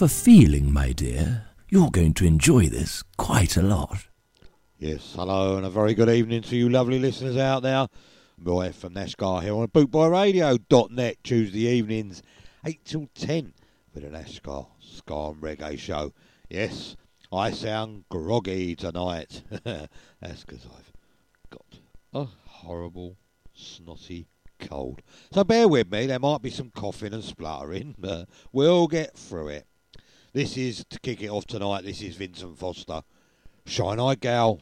have a feeling, my dear, you're going to enjoy this quite a lot. Yes, hello, and a very good evening to you lovely listeners out there. Boy from Nashgar here on bootboyradio.net Tuesday evenings, 8 till 10 for the Nashgar Ska and Reggae Show. Yes, I sound groggy tonight. That's because I've got a horrible, snotty cold. So bear with me, there might be some coughing and spluttering, but we'll get through it. This is, to kick it off tonight, this is Vincent Foster. Shine Eye Gal.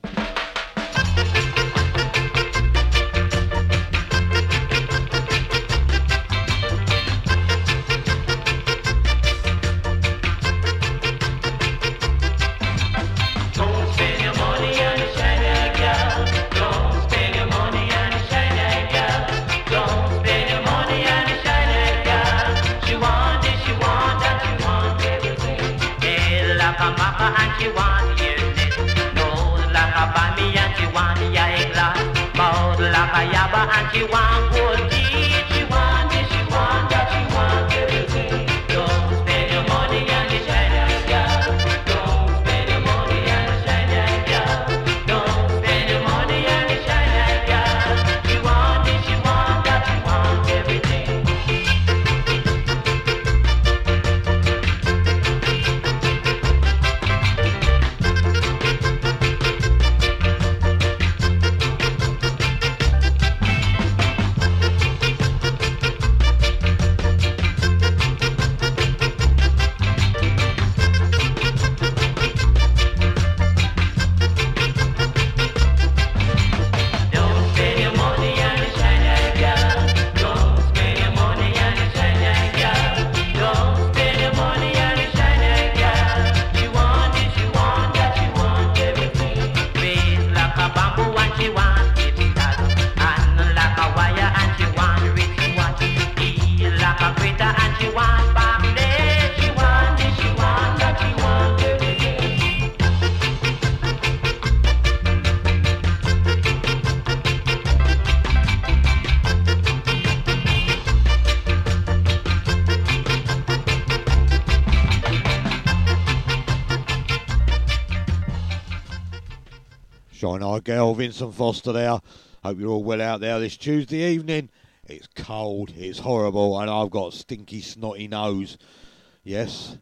Shine Vincent Foster there. Hope you're all well out there this Tuesday evening. It's cold, it's horrible, and I've got stinky, snotty nose. Yes,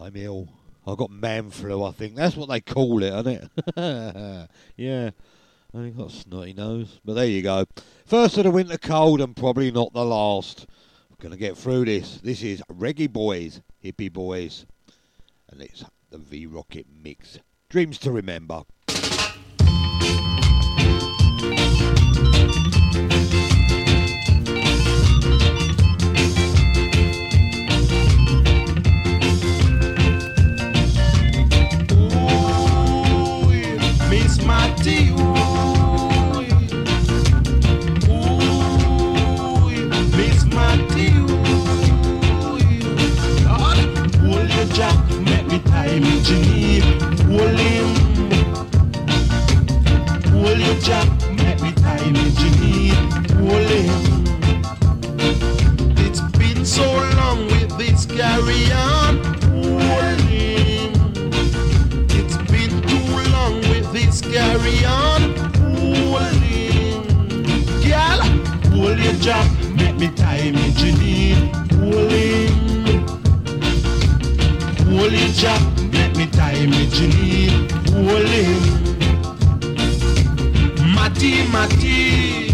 I'm ill. I've got man flu, I think. That's what they call it, isn't it? yeah, I've got snotty nose. But there you go. First of the winter cold, and probably not the last. I'm going to get through this. This is Reggae Boys, Hippie Boys, and it's the V Rocket mix. Dreams to remember. Hold your job, make me tie me Janine. Hold him. Hold Holy Jack, make me tie me Janine. Holy. Matty, Matty.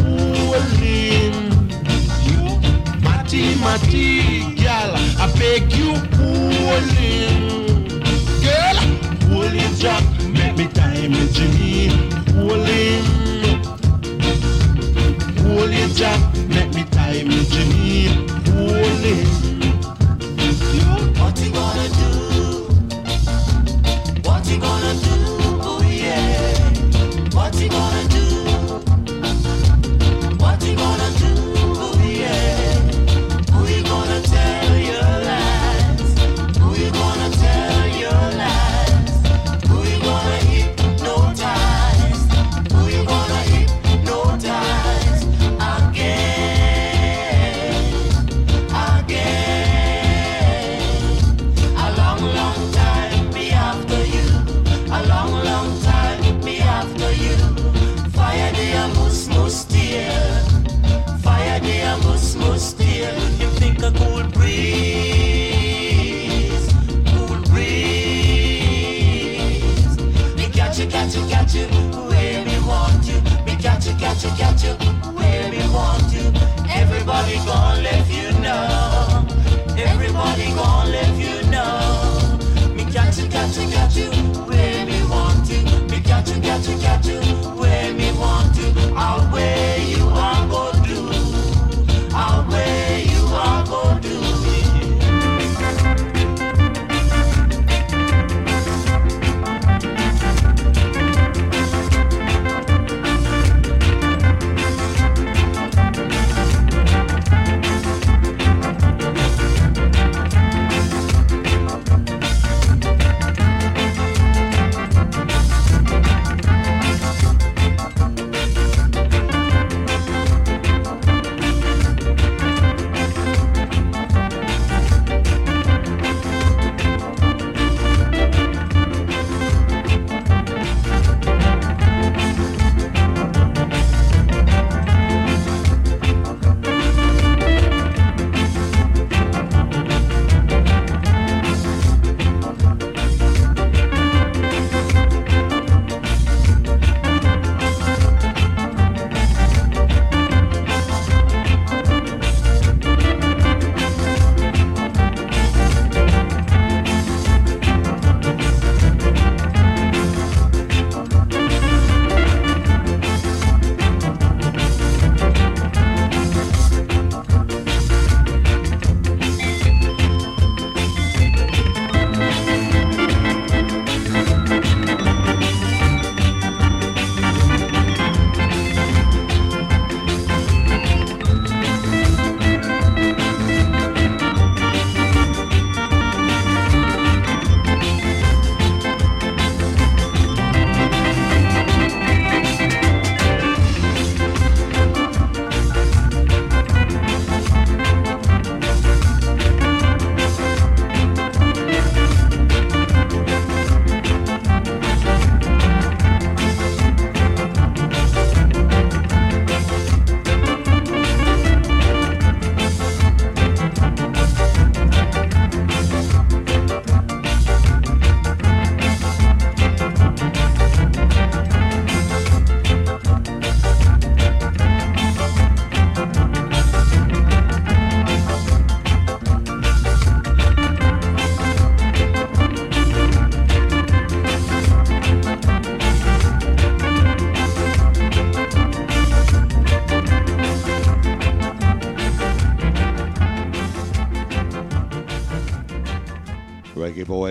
Holy. Matty, Matty. Girl, I beg you, holy. Girl, holy Jack, make me tie me Janine. Holy. Holy me tie me Janine. Holy.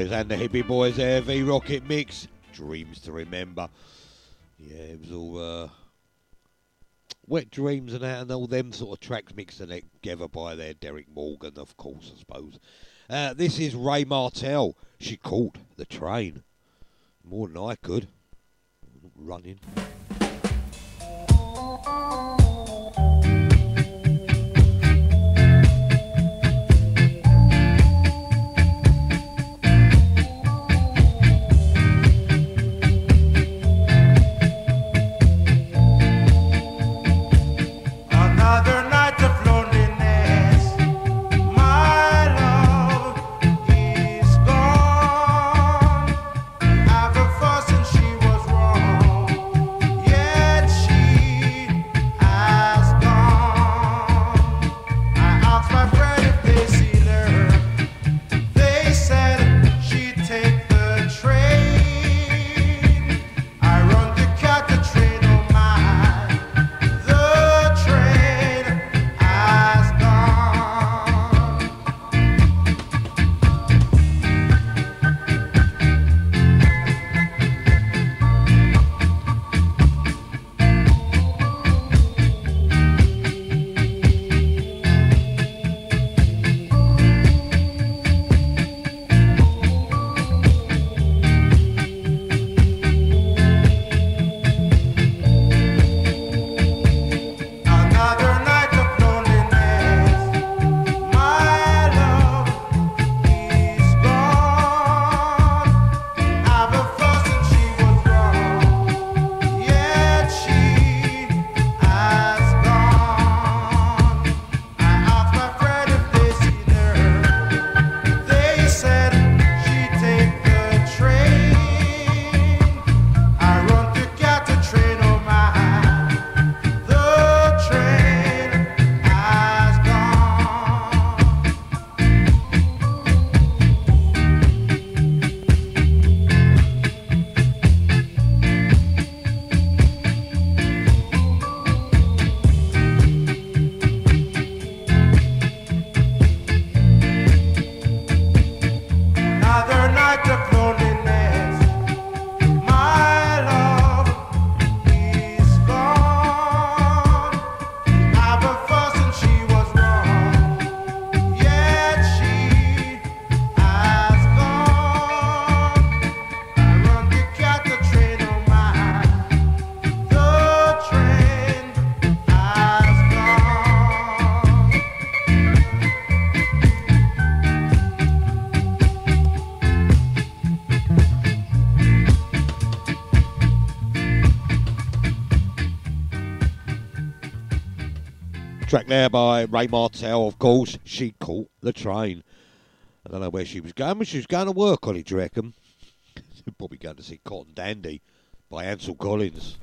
Boys and the Hippie Boys there, V Rocket Mix. Dreams to remember. Yeah, it was all uh, Wet Dreams and that, and all them sort of tracks mixed together by there. Derek Morgan, of course, I suppose. Uh, this is Ray Martell. She caught the train. More than I could. Running. Track there by Ray Martell, of course. She caught the train. I don't know where she was going, but she was going to work on it, do you reckon? Probably going to see Cotton Dandy by Ansel Collins.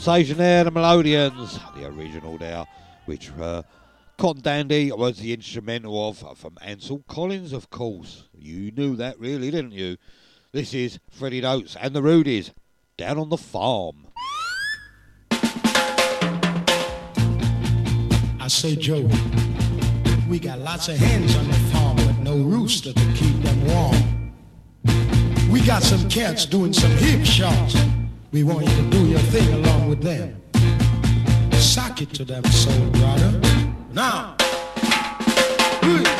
Sensation there, the Melodians, the original there, which uh, Cotton Dandy was the instrumental of uh, from Ansel Collins, of course. You knew that, really, didn't you? This is Freddie Notes and the Rudies down on the farm. I say, Joe, we got lots of hens on the farm, but no rooster to keep them warm. We got some cats doing some hip shots. We want you to do your thing along with them. Sock it to them, soul brother. Now. Oh,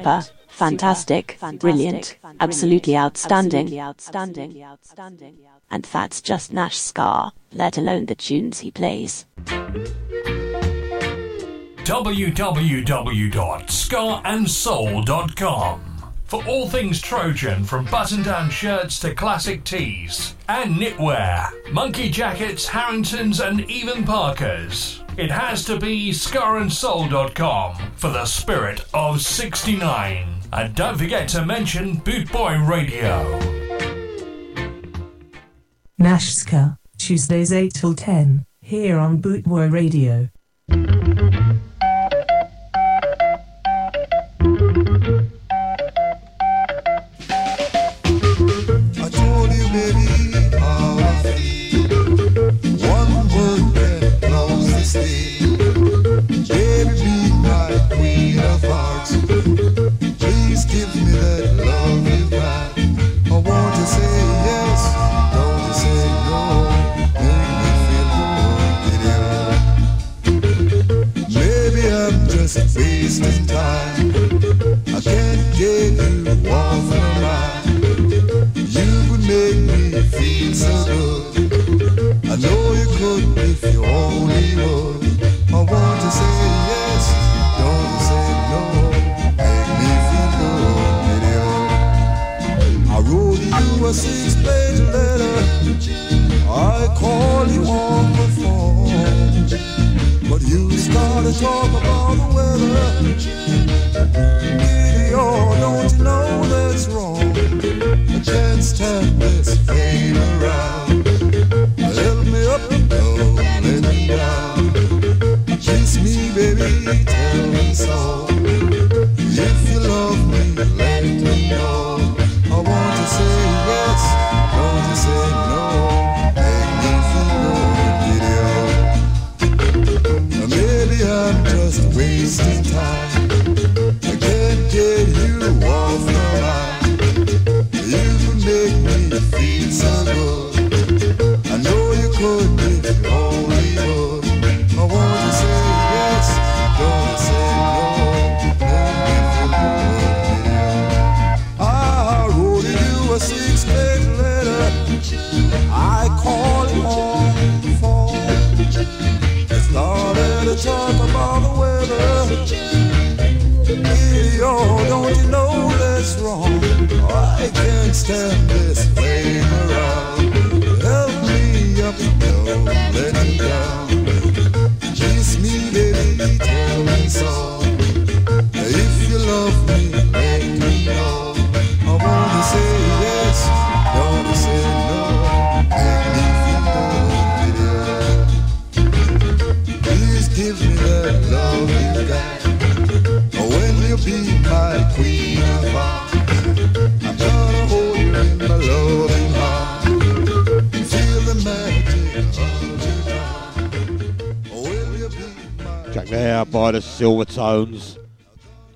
super, fantastic, brilliant, absolutely outstanding. And that's just Nash Scar, let alone the tunes he plays. www.scarandsoul.com for all things Trojan, from button down shirts to classic tees, and knitwear, monkey jackets, Harringtons, and even Parkers. It has to be scarandsoul.com for the spirit of 69. And don't forget to mention Boot Boy Radio. Nashska, Tuesdays 8 till 10, here on Bootboy Radio. So good. I know you could if you only would. I want to say yes, don't say no. Make me feel good. I wrote you a six-page letter. I call you on the phone, but you started talking about the weather. There by the Silver Tones.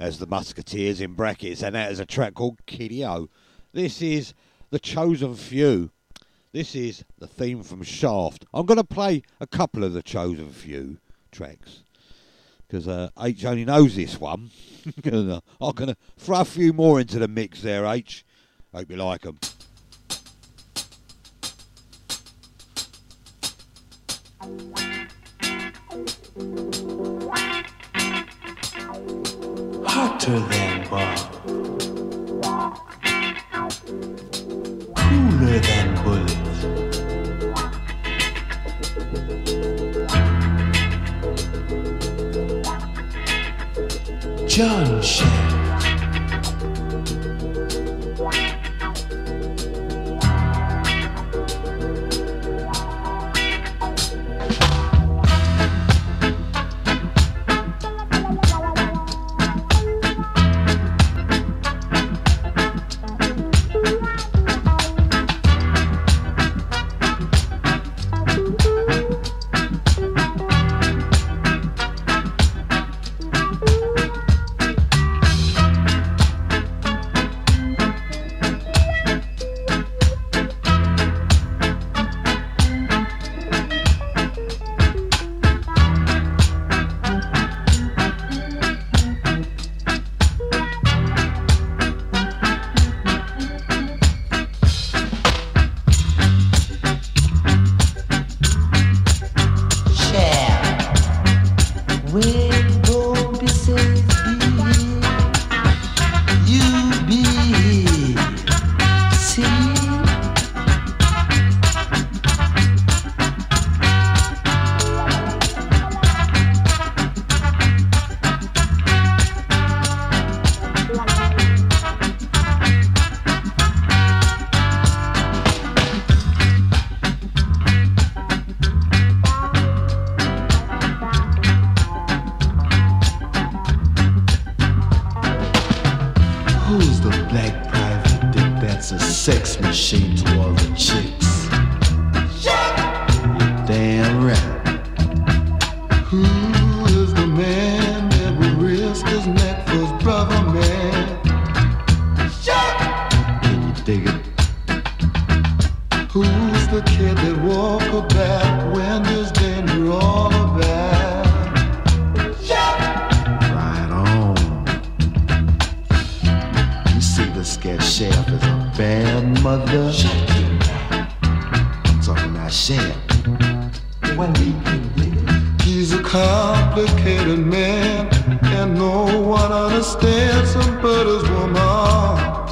As the Musketeers in brackets, and that is a track called Kitty O. This is The Chosen Few. This is the theme from Shaft. I'm going to play a couple of the Chosen Few tracks because uh, H only knows this one. I'm going to throw a few more into the mix there, H. Hope you like them. Hotter than bomb, cooler than bullets. John Shaft. Chef is a bad mother. I'm talking about Shaft. He's a complicated man, and no one understands him but his woman.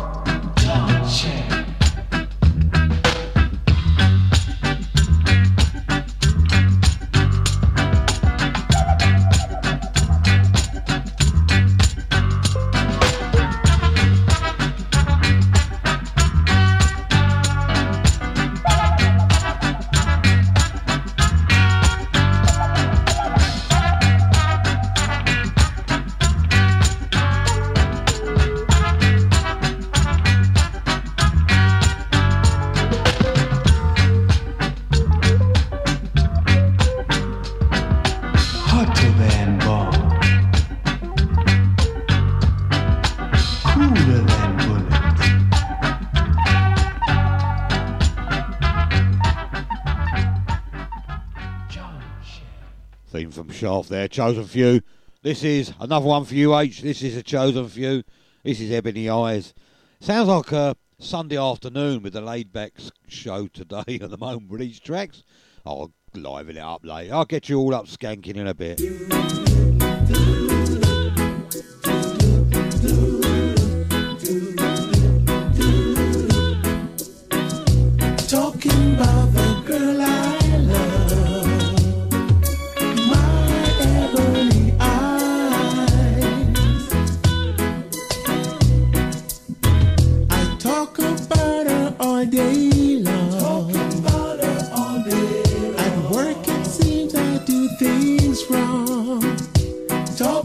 There, chosen few. This is another one for you, H. This is a chosen few. This is Ebony Eyes. Sounds like a Sunday afternoon with the laid back show today at the moment with these tracks. I'll liven it up later. I'll get you all up skanking in a bit.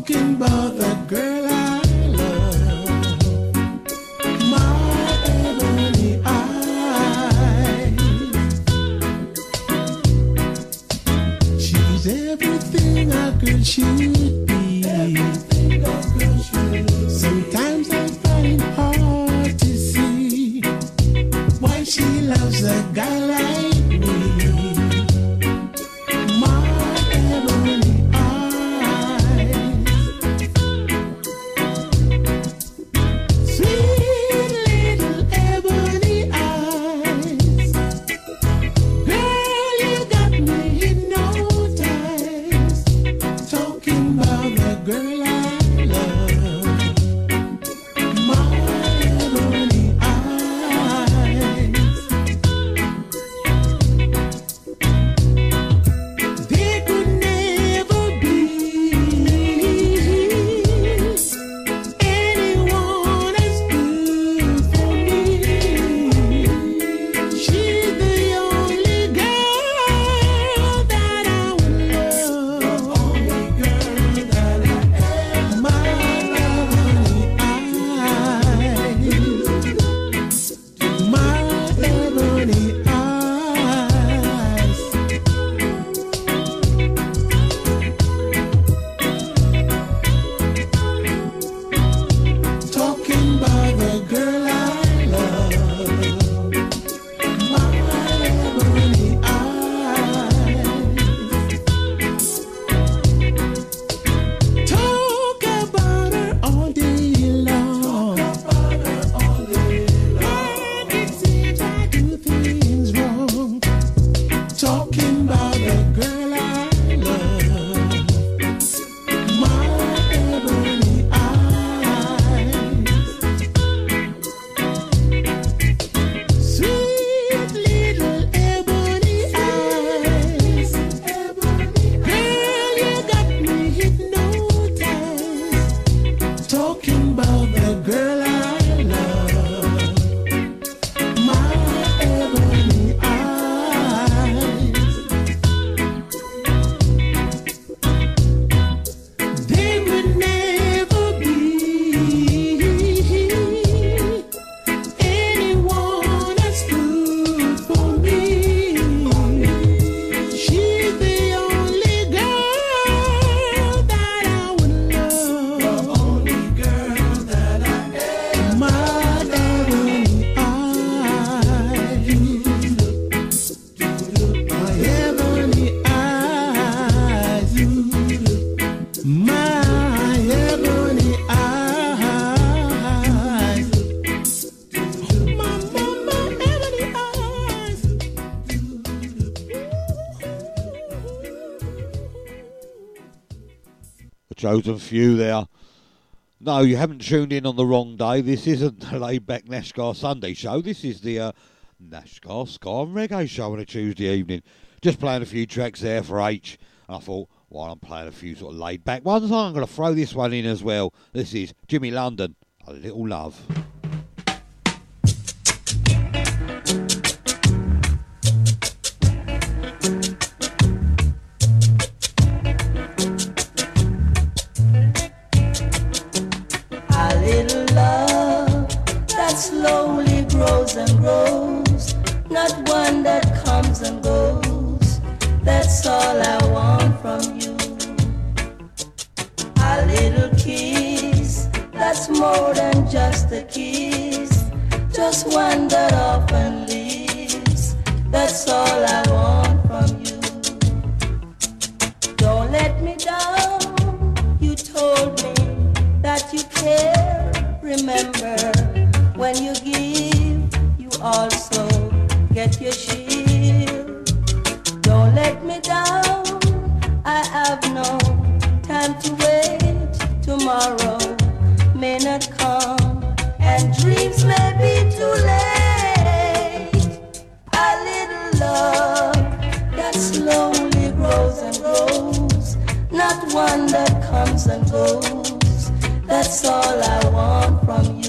Talking about the girl I love, my ebony eyes. She's everything a girl should chosen few there. No, you haven't tuned in on the wrong day. This isn't the laid back Nashgar Sunday show. This is the uh, Nashgar Ska and Reggae show on a Tuesday evening. Just playing a few tracks there for H. And I thought, while I'm playing a few sort of laid back ones, I'm going to throw this one in as well. This is Jimmy London, A Little Love. All I want from you. A little kiss that's more than just a kiss, just one that often leaves. That's all I want from you. Don't let me down. You told me that you care. Remember, when you give, you also get your shield. Let me down. I have no time to wait. Tomorrow may not come, and dreams may be too late. A little love that slowly grows and grows, not one that comes and goes. That's all I want from you.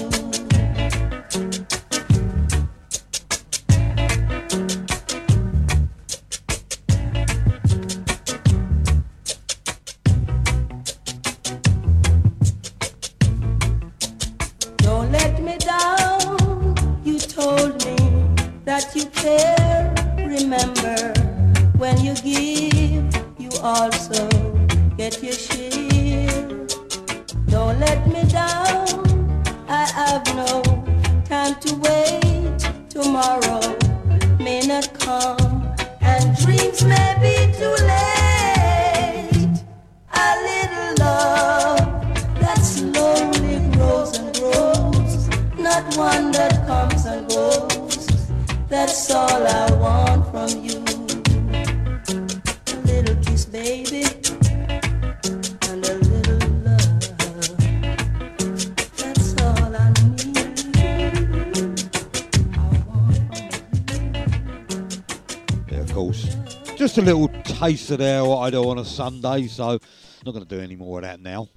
Taste of what I do on a Sunday, so not going to do any more of that now.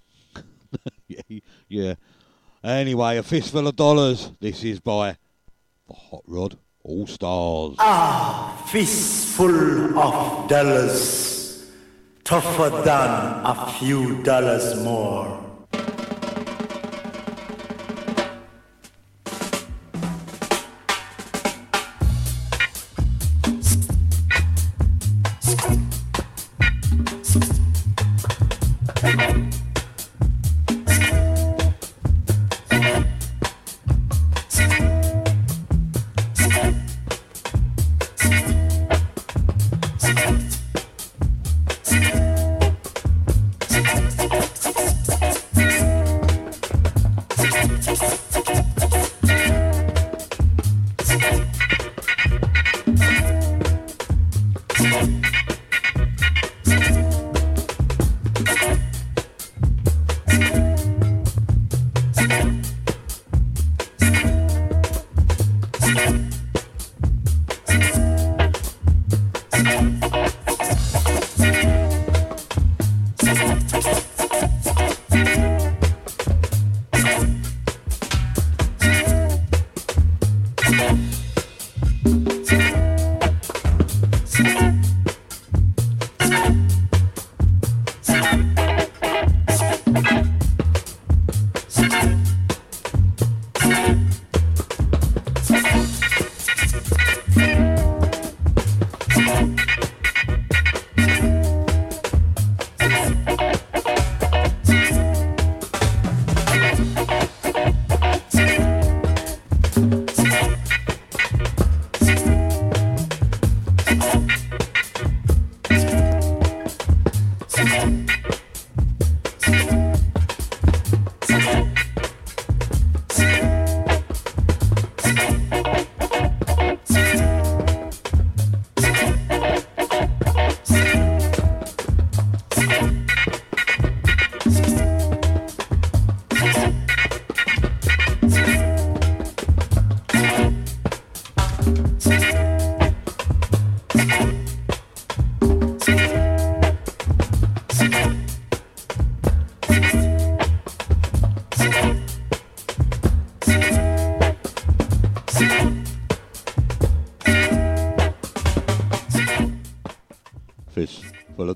yeah. Anyway, a fistful of dollars. This is by the Hot Rod All Stars. Ah, fistful of dollars, tougher than a few dollars more.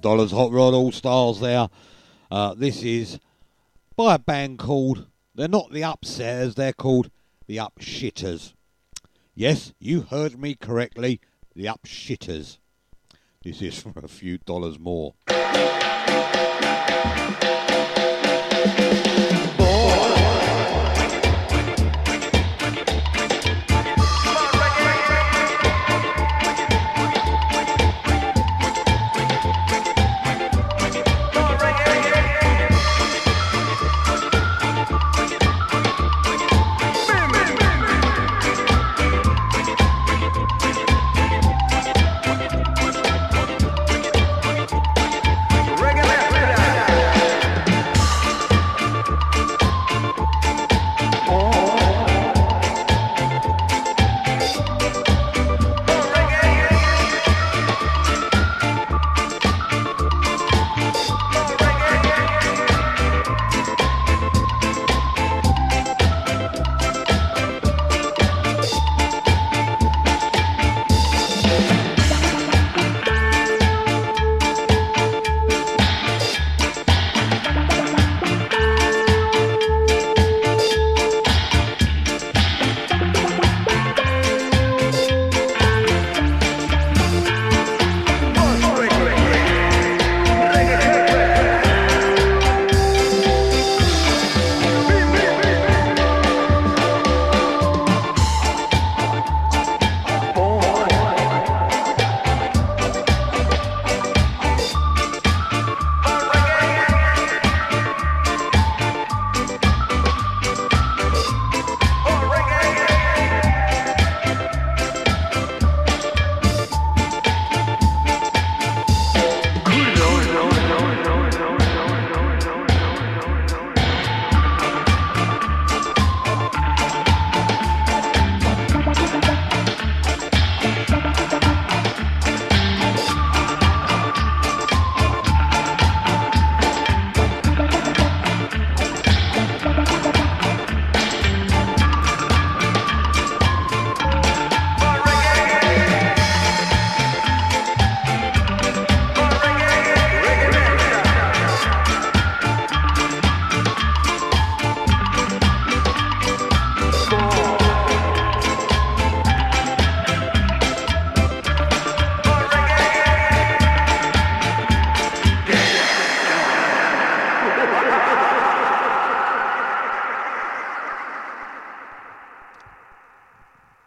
Dollars, Hot Rod All Stars there. Uh, this is by a band called, they're not the Upsetters, they're called the Upshitters. Yes, you heard me correctly, the Upshitters. This is for a few dollars more.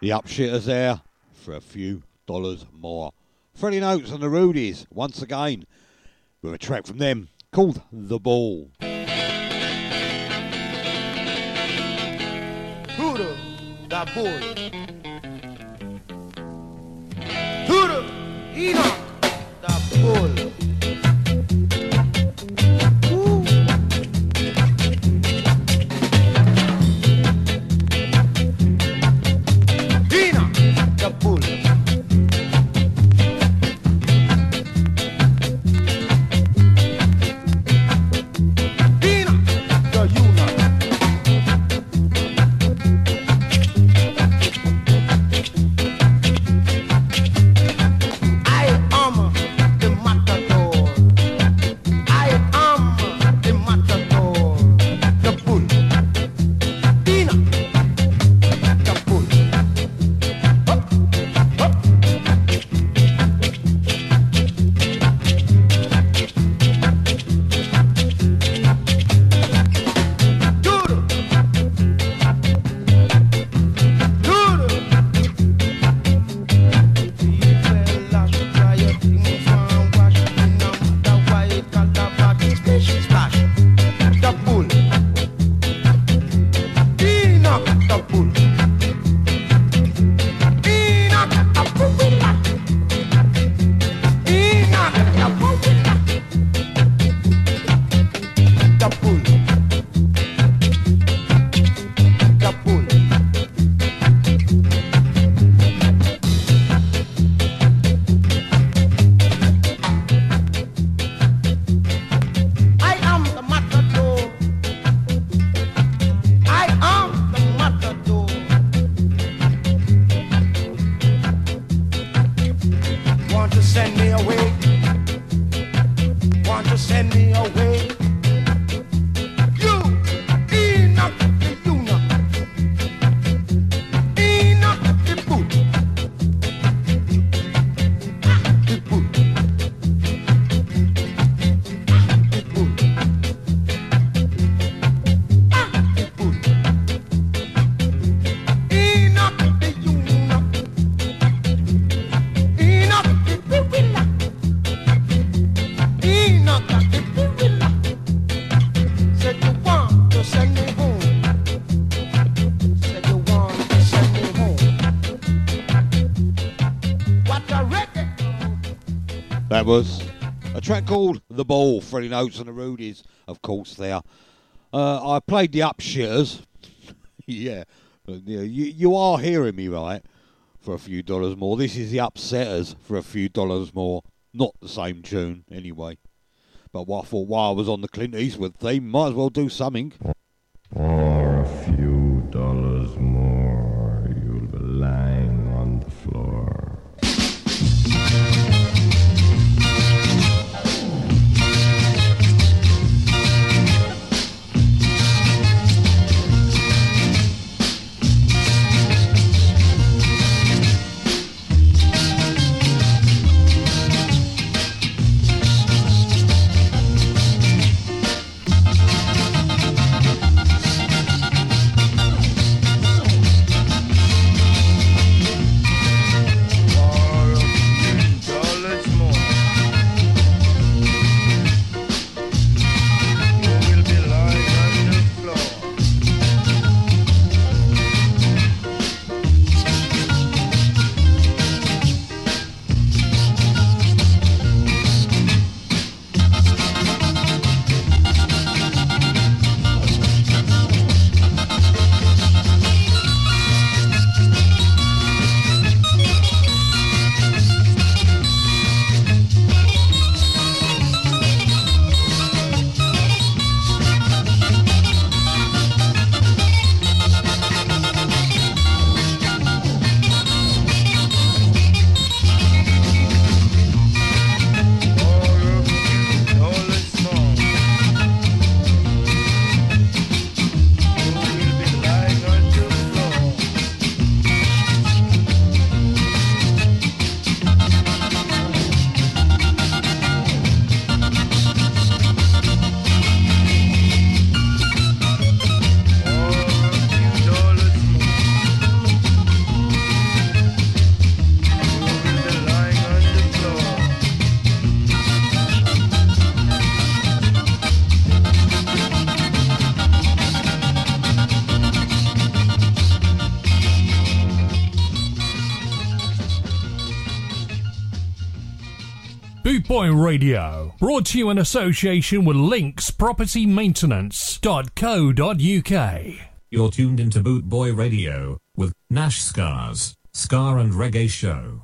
Upshitters there for a few dollars more. Freddie Notes and the Rudies once again with a track from them called The Ball. Hoodoo, da. Was. A track called The Ball, Freddie Notes and the Rudies, of course, there. Uh, I played the Upshitters. yeah, you, you are hearing me right for a few dollars more. This is the Upsetters for a few dollars more. Not the same tune, anyway. But what I thought while I was on the Clint Eastwood theme, might as well do something. For a few Radio, brought to you in association with Links Property Maintenance.co.uk. You're tuned into Boot Boy Radio with Nash Scars, Ska and Reggae Show.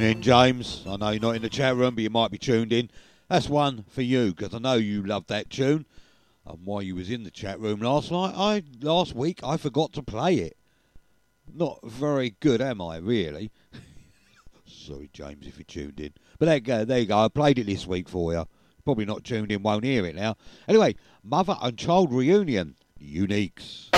Listening, James? I know you're not in the chat room, but you might be tuned in. That's one for you because I know you love that tune. And while you was in the chat room last night, I last week I forgot to play it. Not very good, am I? Really? Sorry, James, if you tuned in. But there you go. There you go. I played it this week for you. Probably not tuned in, won't hear it now. Anyway, mother and child reunion, uniques.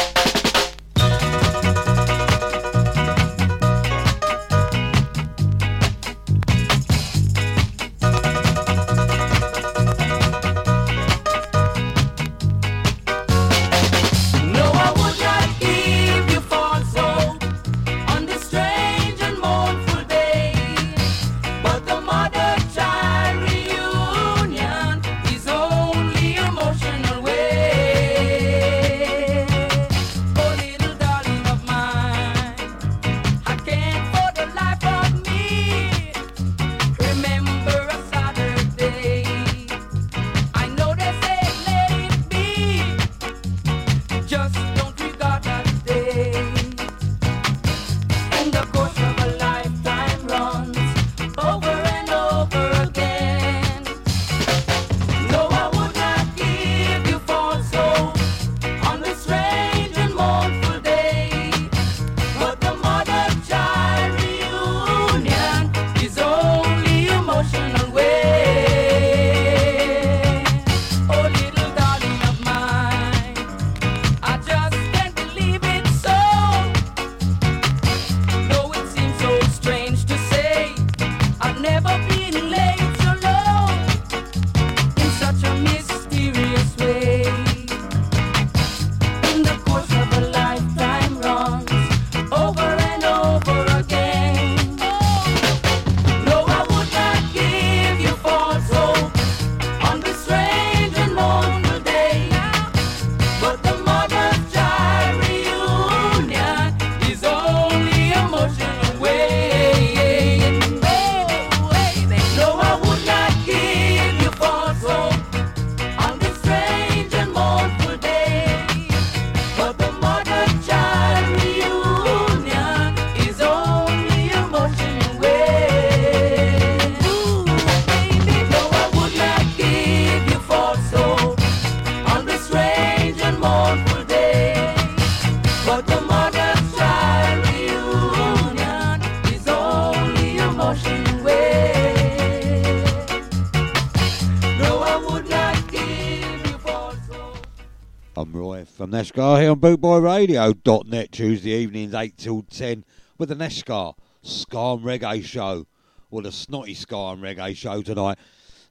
Nashgar here on bootboyradio.net Tuesday evenings 8 till 10 with the Nashgar Ska and Reggae Show. Or the Snotty Ska and Reggae Show tonight.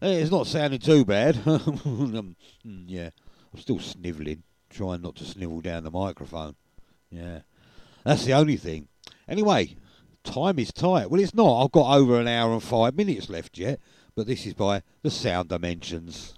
Eh, It's not sounding too bad. Mm, yeah, I'm still snivelling, trying not to snivel down the microphone. Yeah, that's the only thing. Anyway, time is tight. Well, it's not. I've got over an hour and five minutes left yet, but this is by the Sound Dimensions.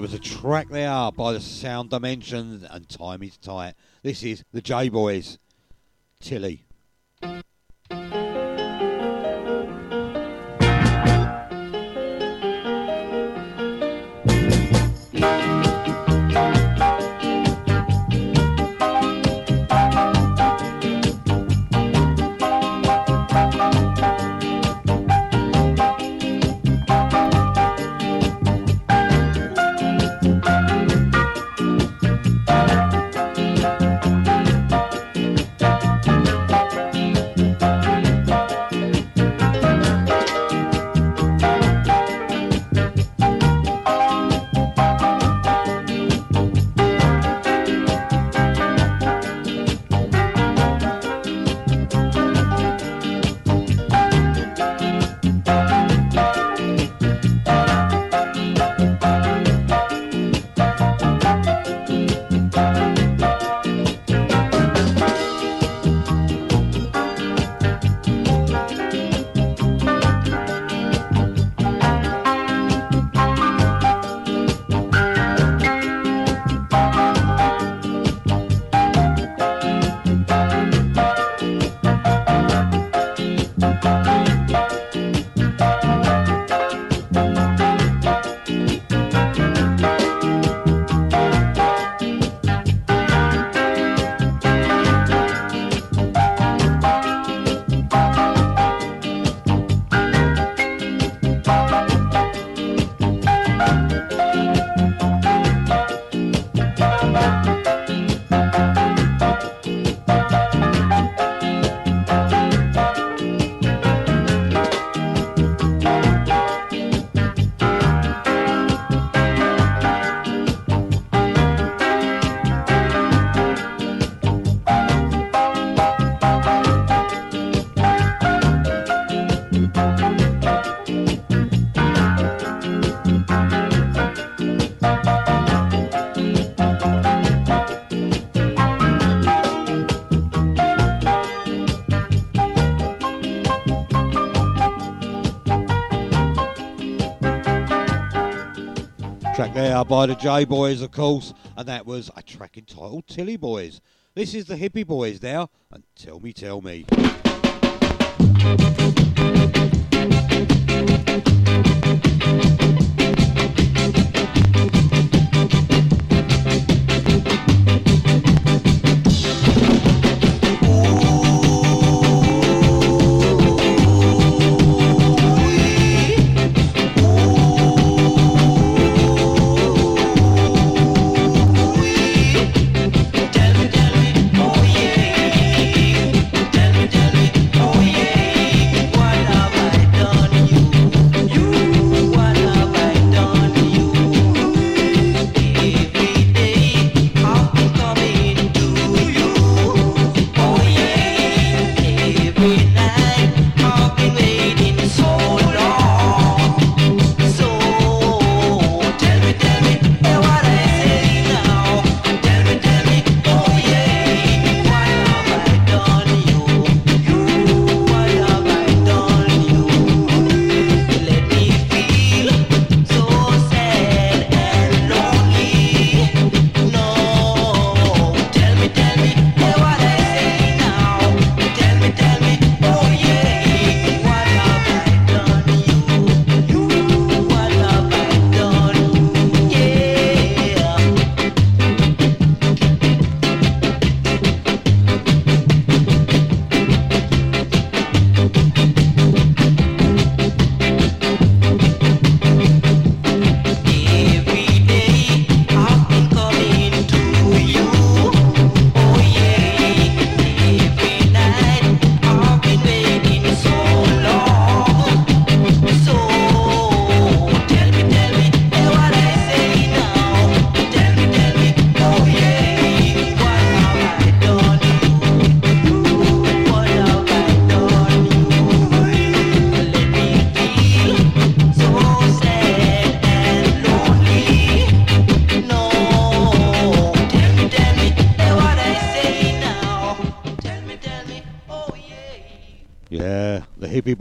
Course, there was a track there by the Sound Dimensions, and time is tight. This is the J Boys, Tilly. By the J Boys, of course, and that was a track entitled Tilly Boys. This is the Hippy Boys now, and tell me, tell me.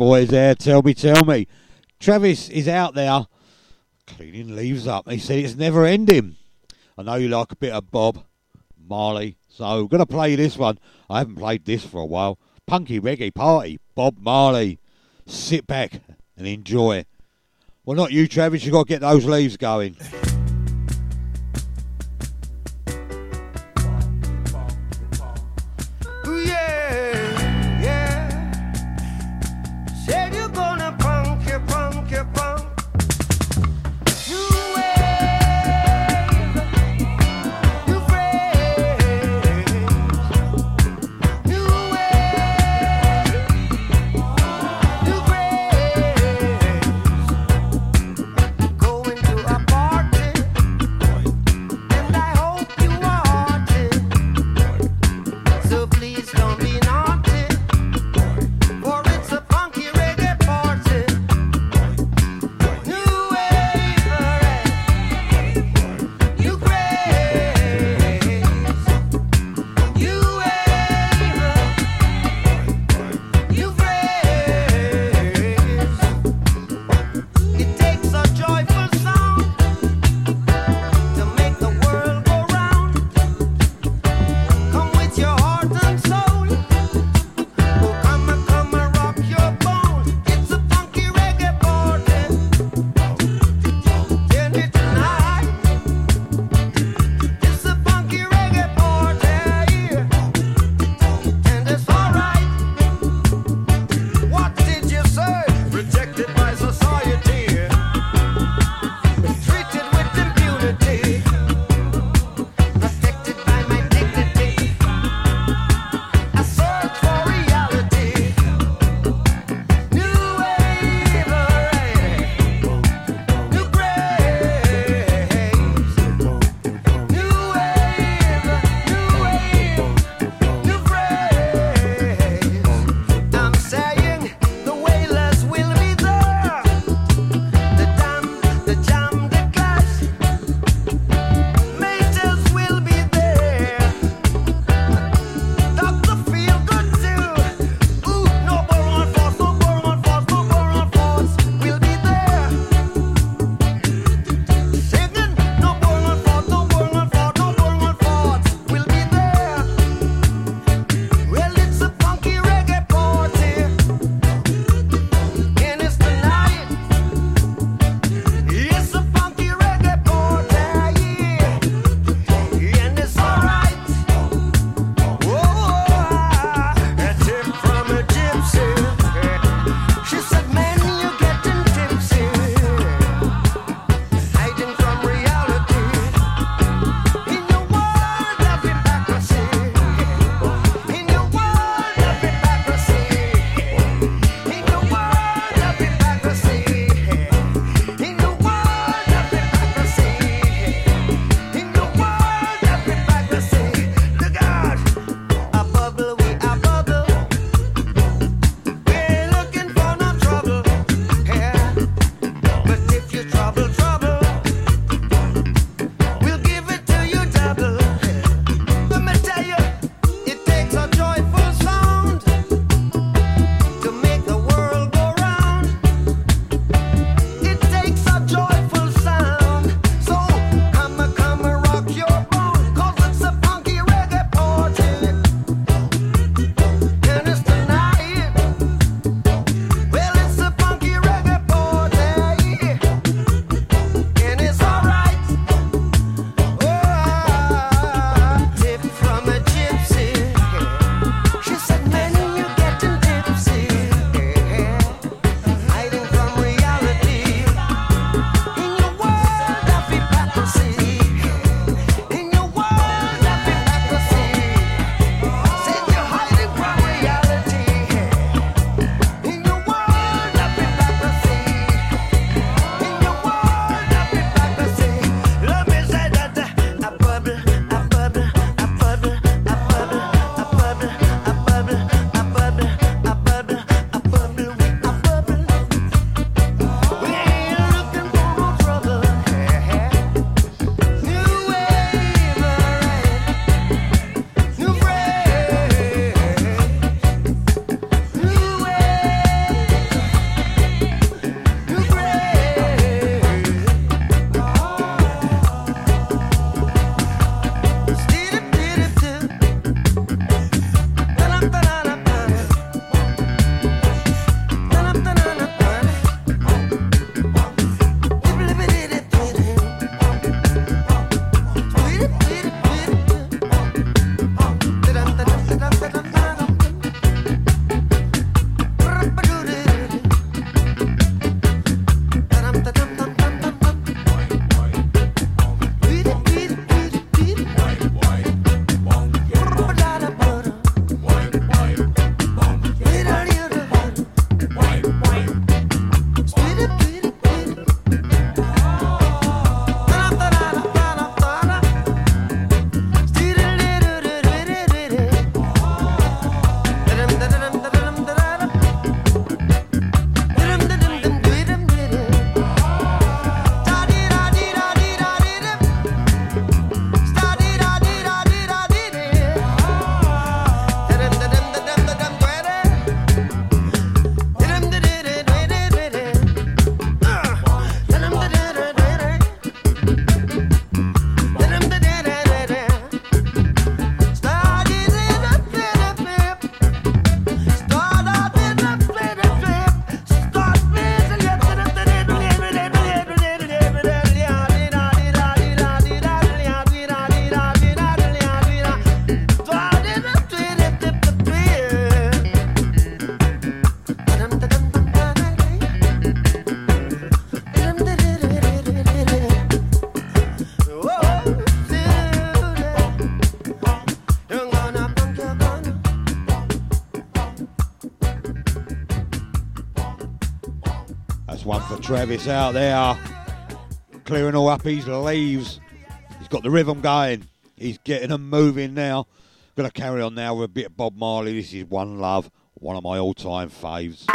Boys there. Tell me, tell me. Travis is out there cleaning leaves up. He said it's never ending. I know you like a bit of Bob Marley, so gonna play this one. I haven't played this for a while. Punky Reggae Party, Bob Marley. Sit back and enjoy. Well, not you, Travis. You've got to get those leaves going. Travis out there. Clearing all up his leaves. He's got the rhythm going. He's getting them moving now. Gonna carry on now with a bit of Bob Marley. This is One Love, one of my all time faves.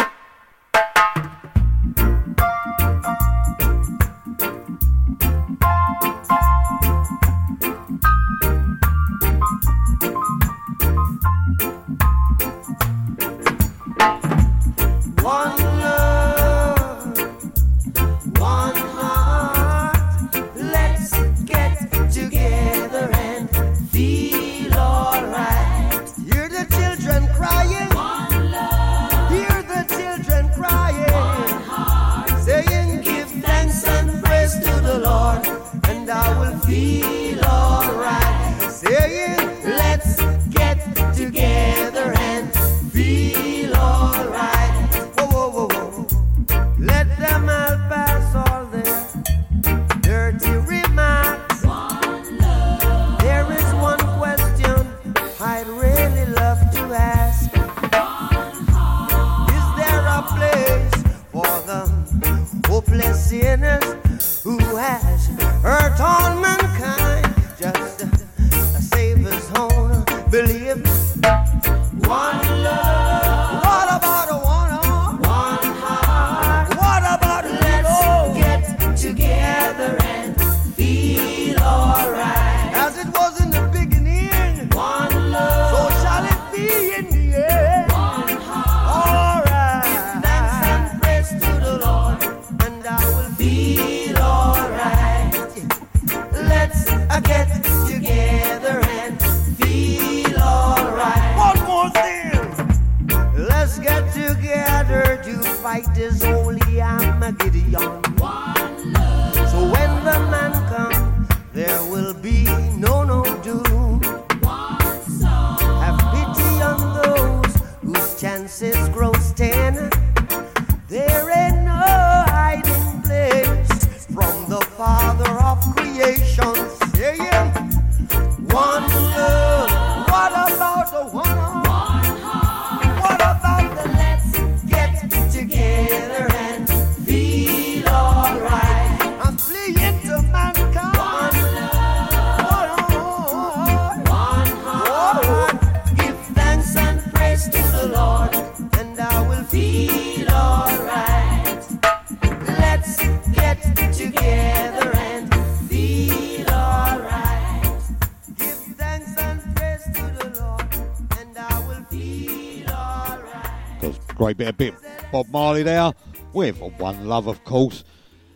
With One Love, of course.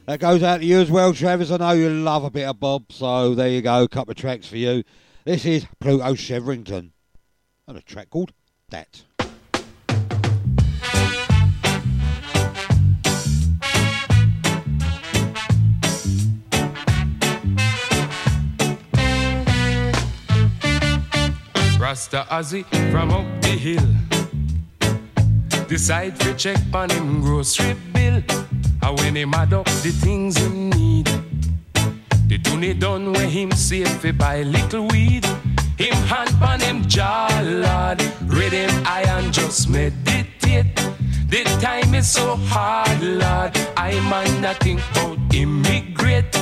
That goes out to you as well, Travis. I know you love a bit of Bob, so there you go, a couple of tracks for you. This is Pluto Shervington and a track called That. Rasta Ozzy from up the hill. Decide to check on him grocery bill. And when him add up the things him need, the tune done when him save fi buy little weed. Him hand on him jaw, lord. Read him eye and just meditate. The time is so hard, lord. I man nothing about immigrate.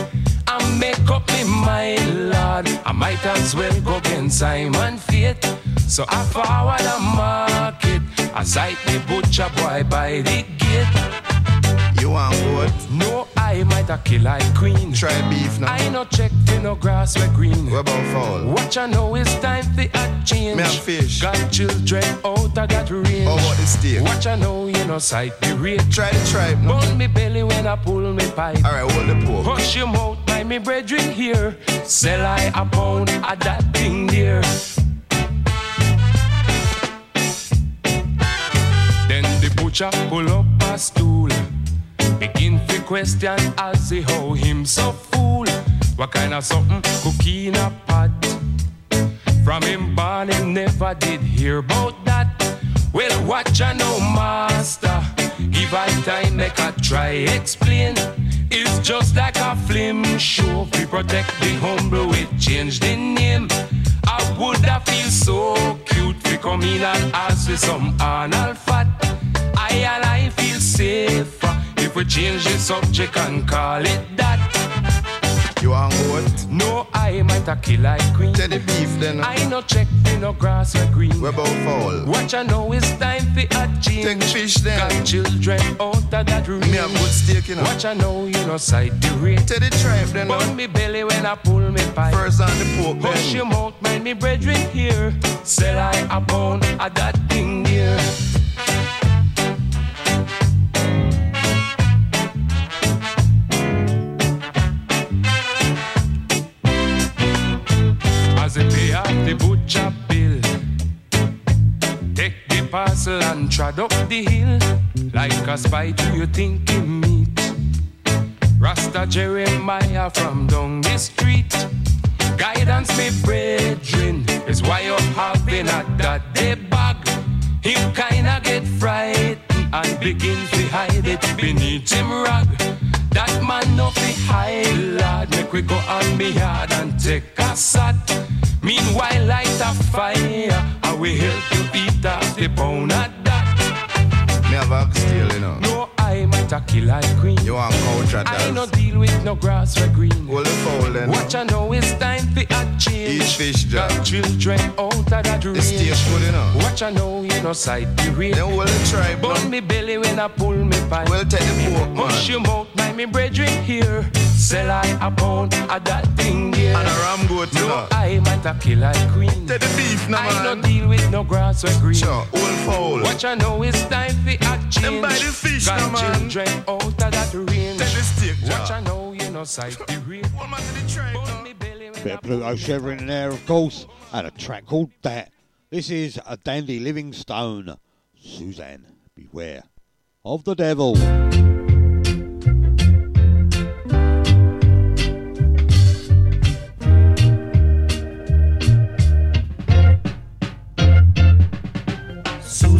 I make up my mind, Lord. I might as well go against Simon Fate. So I forward a market. I sight the butcher boy by the gate. You want goat? No, I might a kill like queen. Try beef now. I no check for no grass where green. What about fowl? What you know is time for a change. Me have fish. Got children out of that range. How about the steak? What you know, you know, sight the rate. Try the tribe now. Burn me belly when I pull me pipe. Alright, hold the pork. Hush your mouth, my me brethren here. Sell I a pound of that thing there. Then the butcher pull up a stool. Begin to question as he how him so fool. What kind of something cookie in a pot? From him born him never did hear about that. Well, watch I know, master. Give I time, make I try explain. It's just like a film show. We protect the humble, we change the name. I would have feel so cute. We come in and ask for some anal fat. I and I feel safer if we change the subject and call it that. You want goat? No, I might a kill like queen. The beef then. I no check for no grass or green. We about foul. Watch I know it's time for a change. Take fish then. Got children out of that room. Me a good steak, you know. Watch I know you no side the rate. The tribe then. Burn me belly when I pull me pipe. First on the pork Hush then. your mouth, mind me brethren here. Sell I a pound of that thing here. Take the parcel and trod up the hill. Like a spy, do you think he meet? Rasta Jeremiah from down the street. Guidance, me brethren, is why you're having a that day bag. Him kinda get frightened and begin to hide it beneath him rag. That man no fi hide, lad. Make we go on me yard and take a sat. Meanwhile, light a fire. I will help you eat off the pound of that. A steal, you know. No, I might a kill like queen. You want culture, I no deal with no grass or green. Hold the foul then. Watch I know it's time for a change. Eat fish, Got Jack. children out of that range. The steak good, you know. Watch I know you no side the rain. Then hold the tribe Burn me belly when I pull me pipe. Well, take the pork, man. your mouth, mind me brethren here. Sell I a pound of that thing here. And a ram goat, you No, know. I might a kill like queen. Take the beef now, I no man. deal with no grass or green. Sure, hold foul. Watch I know it's time for a change. Them buy the fish Got now, man. children out of that range. Take the steak, Watch Jack. I know you know, sight the rain. Hold man to the tribe Burn now. me belly Bit I of Pluto Shervington in there, of course, and a track called That. This is a Dandy Livingstone. Suzanne, beware of the devil.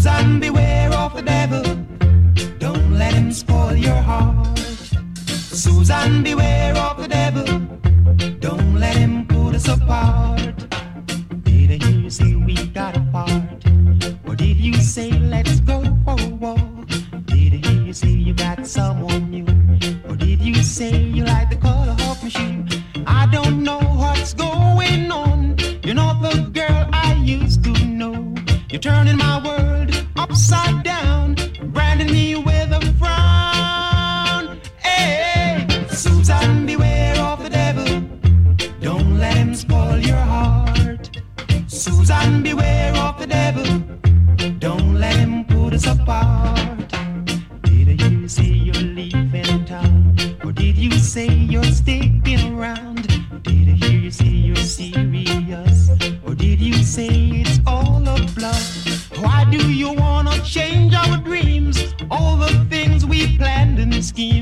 Susan, beware of the devil. Don't let him spoil your heart. Susan, beware of the devil. Don't let him put us apart. Did you say we got apart? Or did you say let's go for a walk? Did you say you got someone new? Or did you say you like the color of my shoe? I don't know what's going on. You're not the girl I used to know. You're turning my world upside down, me with a frown. Hey, Susan, beware of the devil. Don't let him spoil your heart. Susan, beware of the devil. Don't let him put us apart. Did you say you're town? Or did you say you're sticking around? Did I hear you say you're serious? Or did you say it's all planned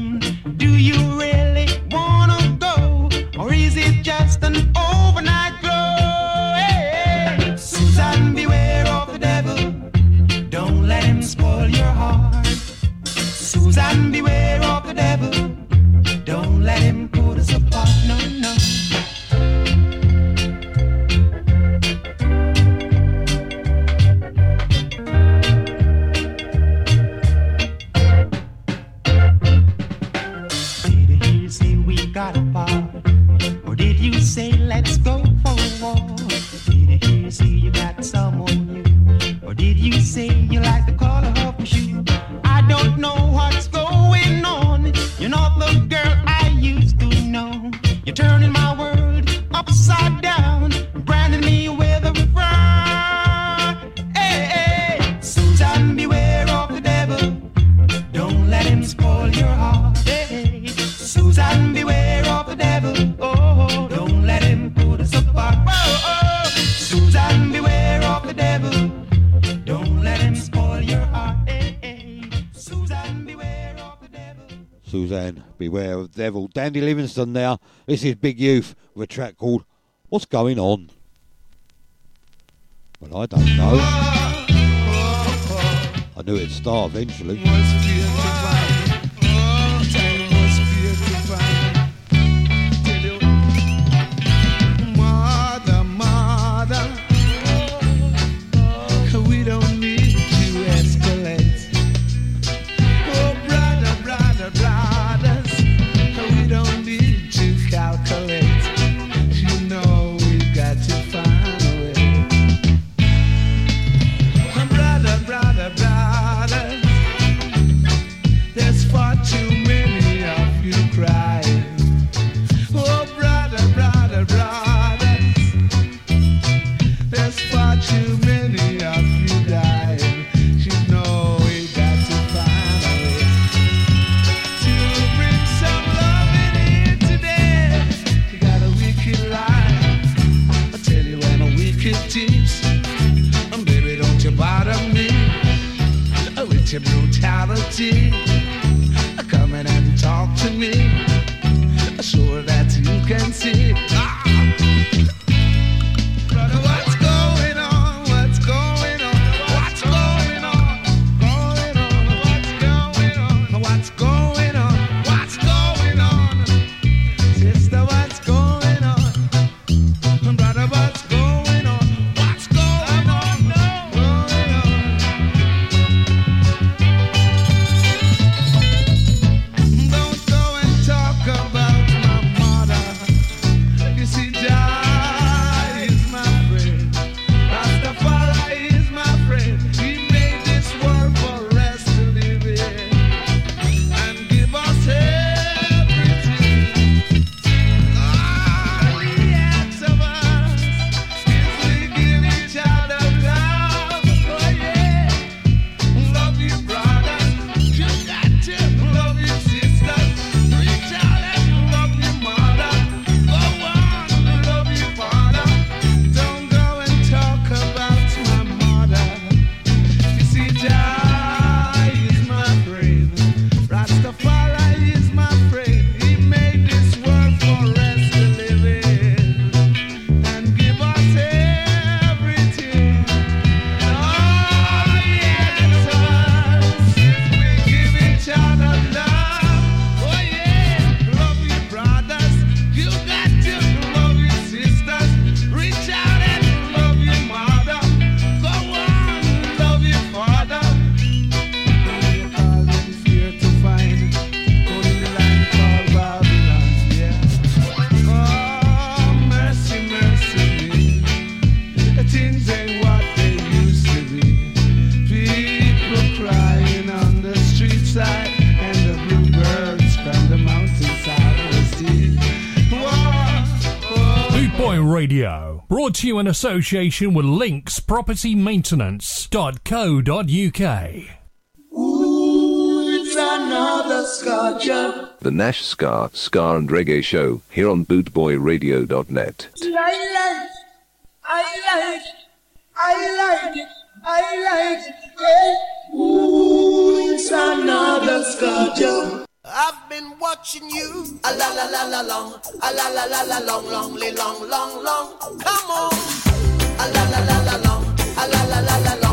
Dandy Livingstone now. This is Big Youth with a track called What's Going On? Well, I don't know. I knew it'd start eventually. to brutality. Come in and talk to me, sure that you can see. to you in association with Links Property linkspropertymaintenance.co.uk. Ooh, it's another Ska Jam. The Nash Scar, Ska and Reggae Show here on bootboyradio.net. I like, I like, I like it, I like it. Hey. Ooh, it's another Ska Jam. I've been watching you. A la la la la long, a la la la la long, long, long, long, long. Come on. A la la la la long, a la la la la long.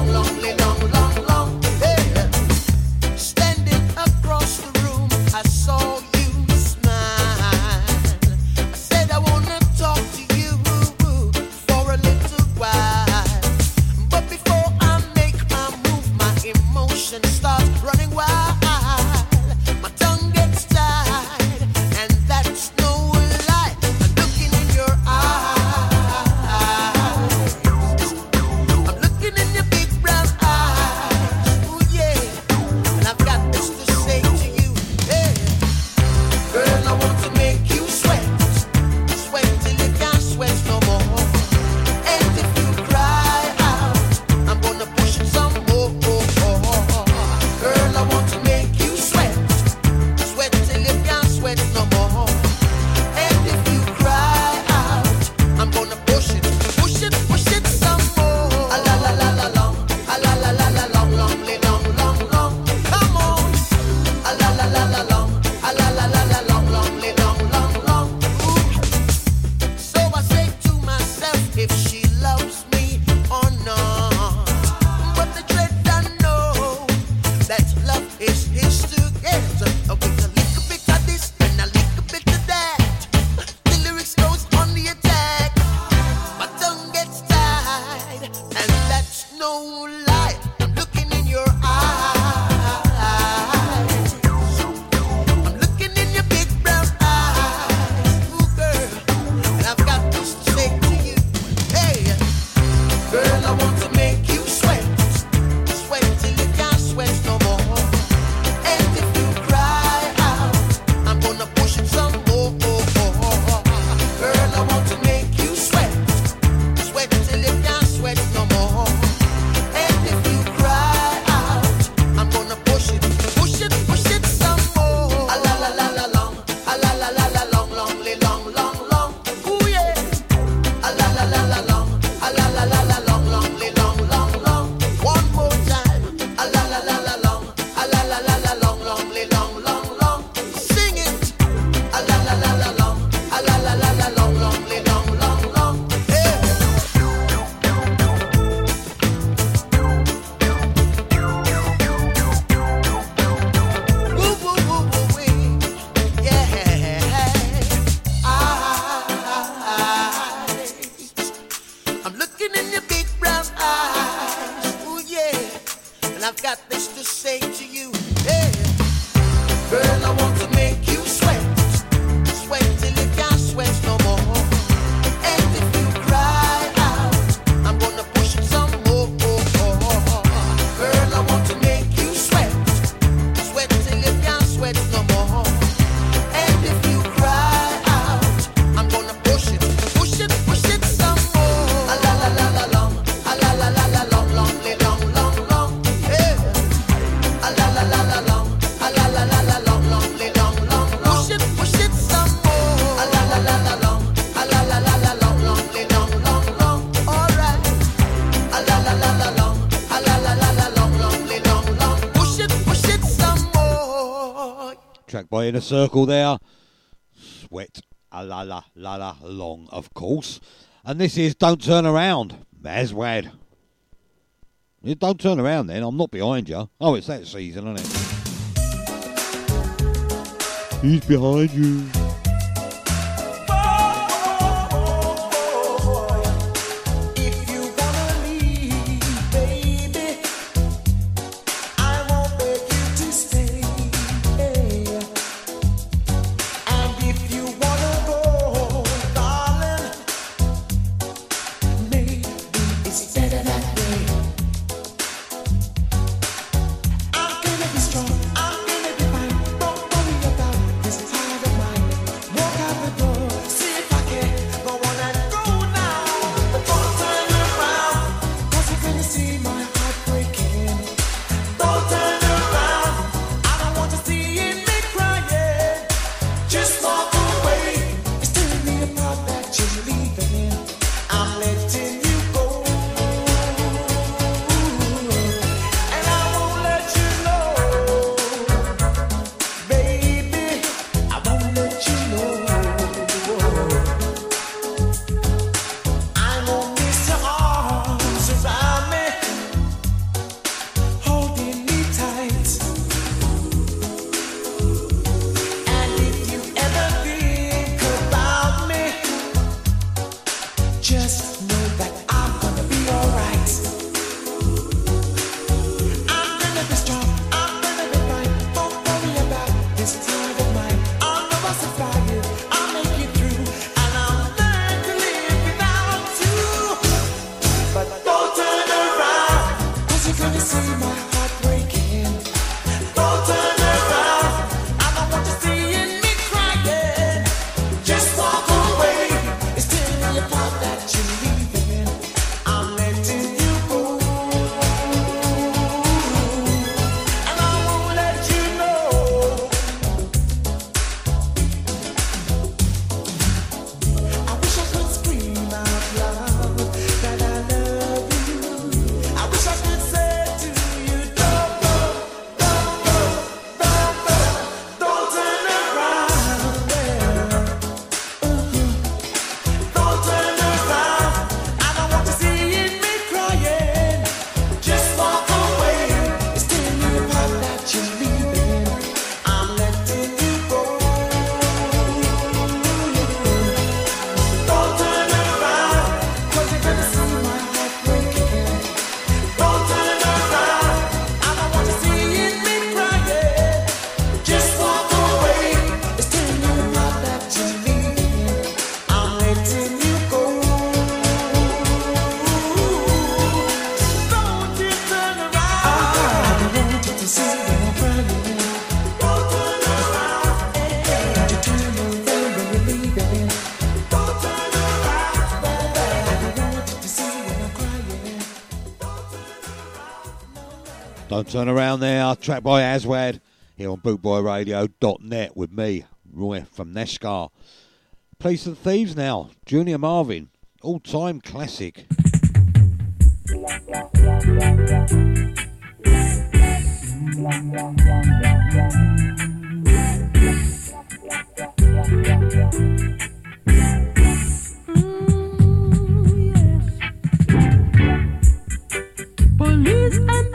in a circle there. Sweat a la la la la long, of course. And this is Don't Turn Around, Aswad. Don't turn around then, I'm not behind you. Oh, it's that season, isn't it? He's behind you. turn around there, track by Aswad here on bootboyradio.net with me, Roy from Nashska. Place of the Thieves now, Junior Murvin, all time classic. Police and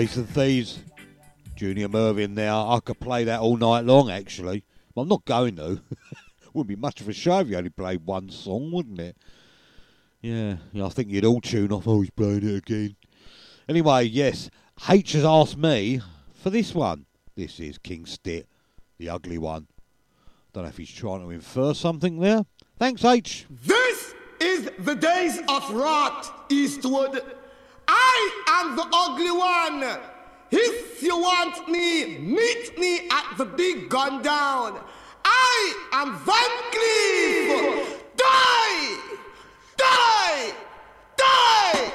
Police and Thieves. Junior Murvin now. I could play that all night long, actually. I'm not going to. Wouldn't be much of a show if you only played one song, wouldn't it? Yeah, yeah, I think you'd all tune off. Oh, he's playing it again. Anyway, yes, H has asked me for this one. This is King Stitt, the ugly one. Don't know if he's trying to infer something there. Thanks, H. This is the days of wrath, Eastwood. I am the ugly one. If you want me, meet me at the big gun down. I am Van Cleef. Die! Die! Die!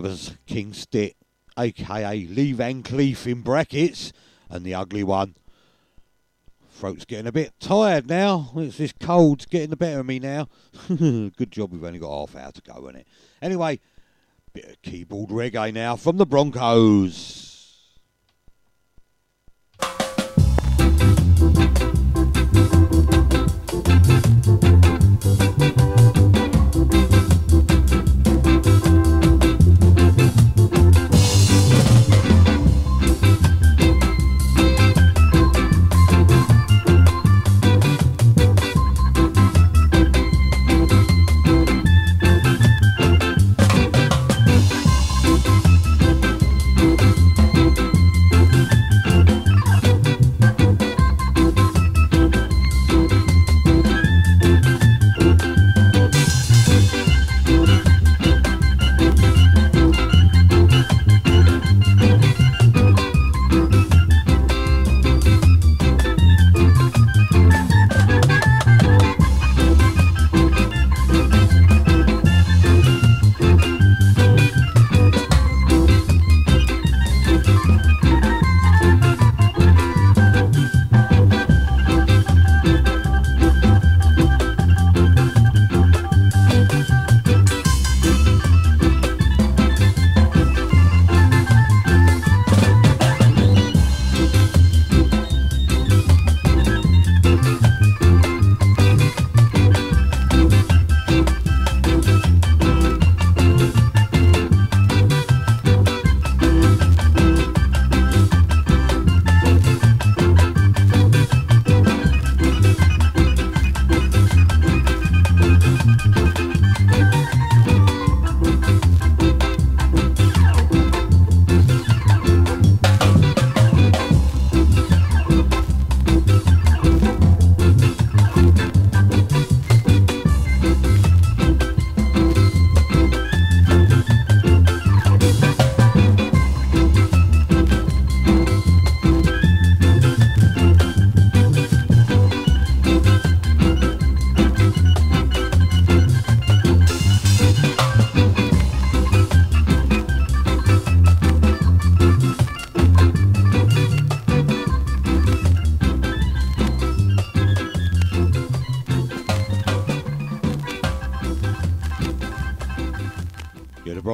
That was King Stitt, aka Lee Van Cleef in brackets, and the ugly one. Throat's getting a bit tired now. It's this cold's getting the better of me now. Good job we've only got half hour to go, is it? Anyway, bit of keyboard reggae now from the Broncos.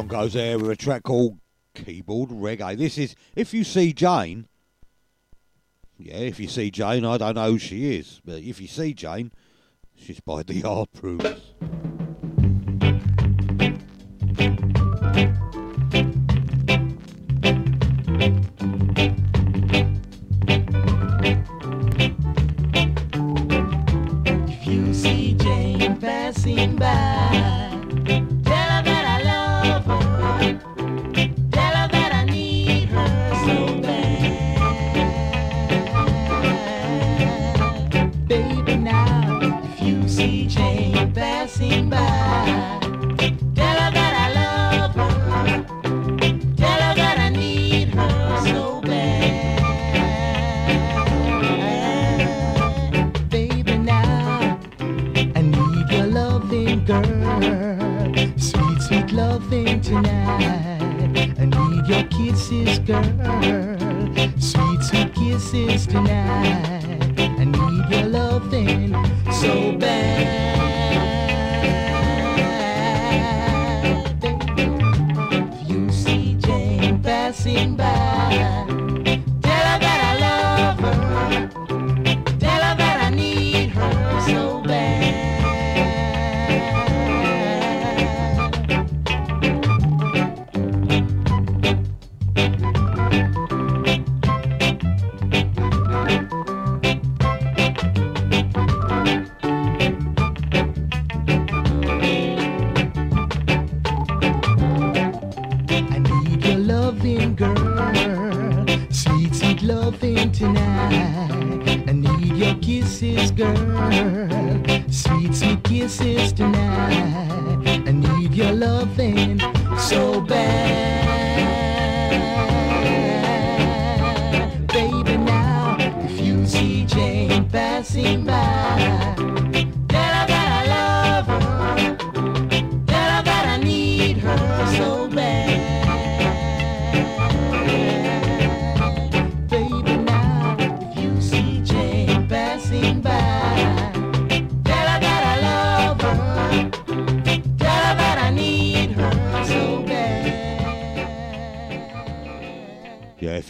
Broncos there with a track called Keyboard Reggae. This is If You See Jane. Yeah, if you see Jane, I don't know who she is, but if you see Jane, she's by the Art Proofs.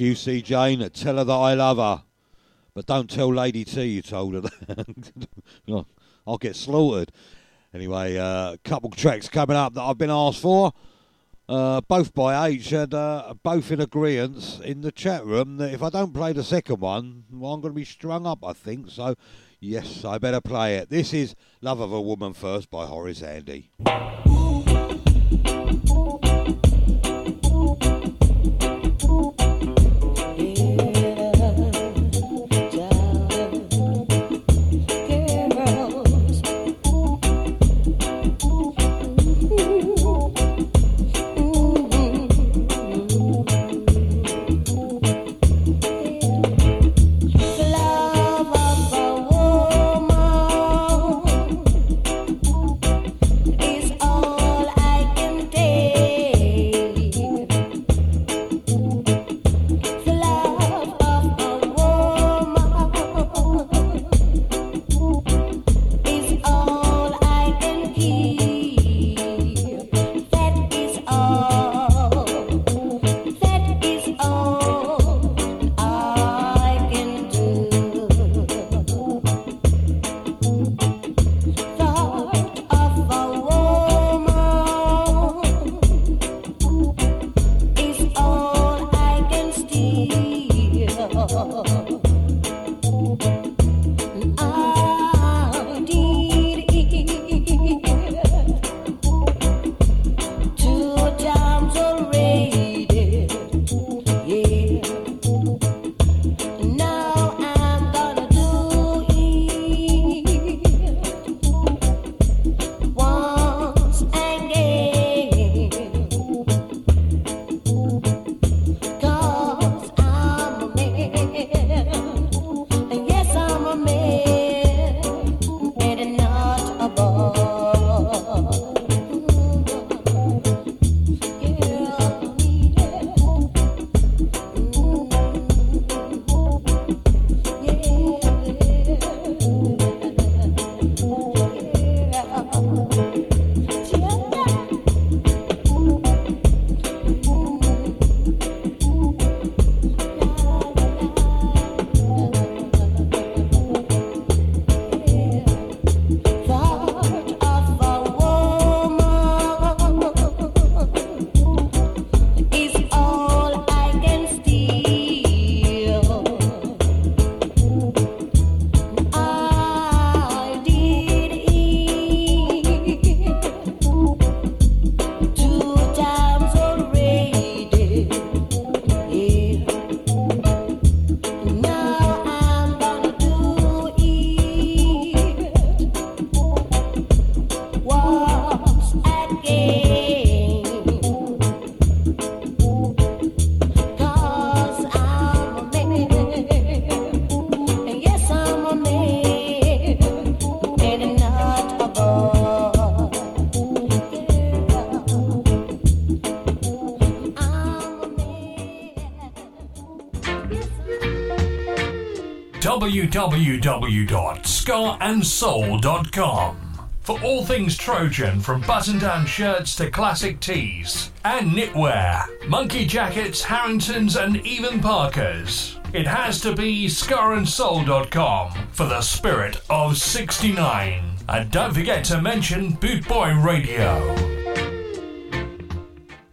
You see Jane, tell her that I love her. But don't tell Lady T you told her that. I'll get slaughtered. Anyway, a uh, couple tracks coming up that I've been asked for. Uh, both by H and uh, both in agreement in the chat room that if I don't play the second one, well, I'm going to be strung up, I think. So, yes, I better play it. This is Love of a Woman First by Horace Andy. www.scarandsoul.com for all things Trojan, from button down shirts to classic tees and knitwear, monkey jackets, Harringtons, and even Parkers. It has to be scarandsoul.com for the spirit of 69. And don't forget to mention Boot Boy Radio.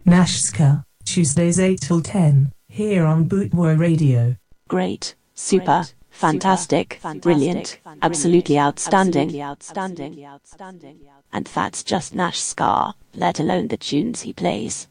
Nashska, Tuesdays 8 till 10, here on Boot Boy Radio. Great, super. Great fantastic, brilliant, absolutely outstanding, outstanding, outstanding. And that's just Nashska, let alone the tunes he plays.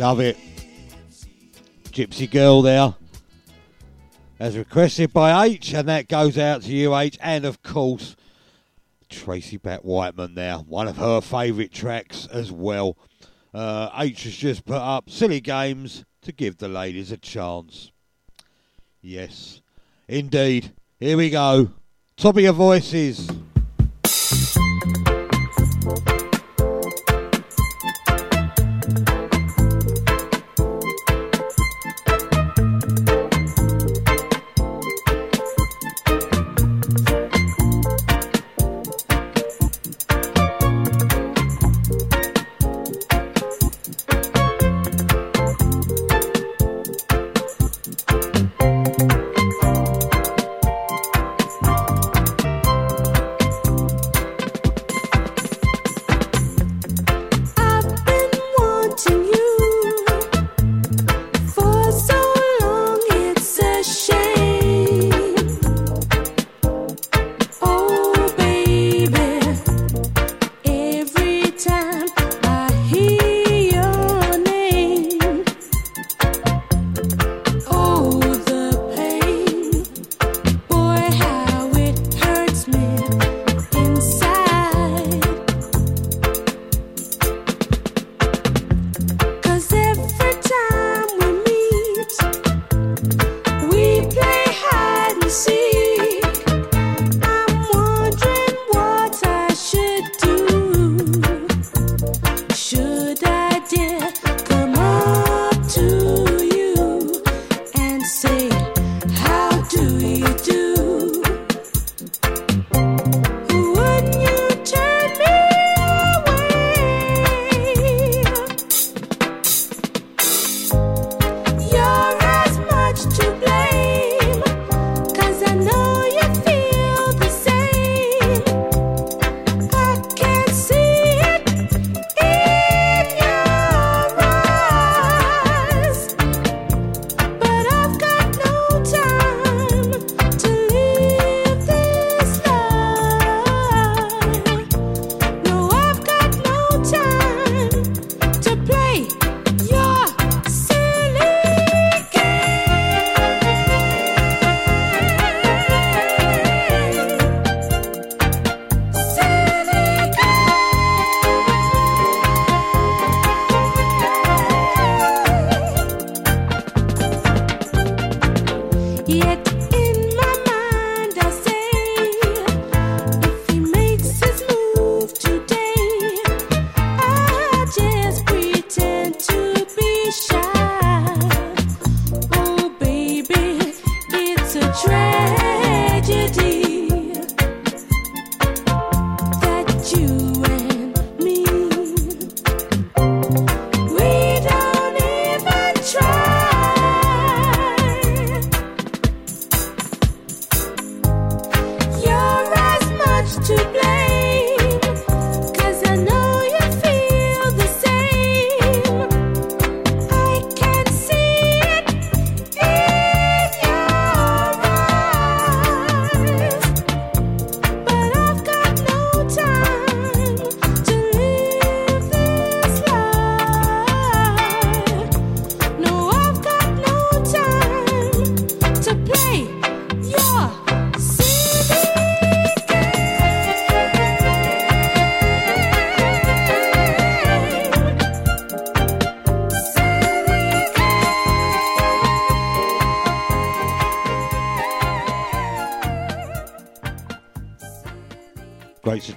love it. Gypsy Girl there. As requested by H, and that goes out to you, H, and of course, Tracy Bat Whiteman there. One of her favourite tracks as well. Uh, H has just put up silly games to give the ladies a chance. Yes, indeed. Here we go. Top of your voices.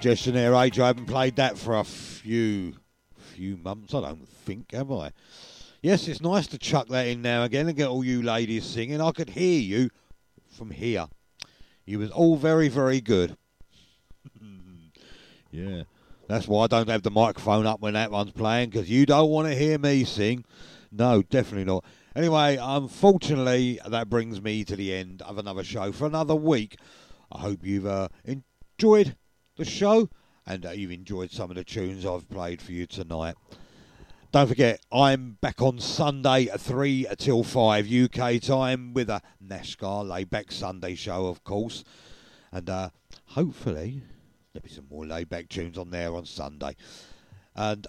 Suggestion there, Age. I haven't played that for a few few months, I don't think, have I? Yes, it's nice to chuck that in now again and get all you ladies singing. I could hear you from here. You was all very, very good. yeah. That's why I don't have the microphone up when that one's playing, because you don't want to hear me sing. No, definitely not. Anyway, unfortunately, that brings me to the end of another show for another week. I hope you've uh, enjoyed the show and that you've enjoyed some of the tunes I've played for you tonight. Don't forget, I'm back on Sunday at 3 till 5 UK time with a Nashska layback Sunday show, of course. And uh, hopefully, there'll be some more layback tunes on there on Sunday. And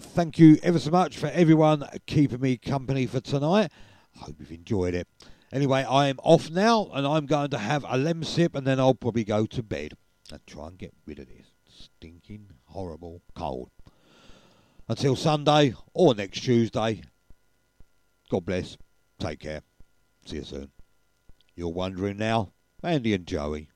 thank you ever so much for everyone keeping me company for tonight. I hope you've enjoyed it. Anyway, I'm off now and I'm going to have a Lemsip and then I'll probably go to bed try and get rid of this stinking, horrible cold. Until Sunday or next Tuesday, God bless. Take care. See you soon. You're wondering now, Andy and Joey.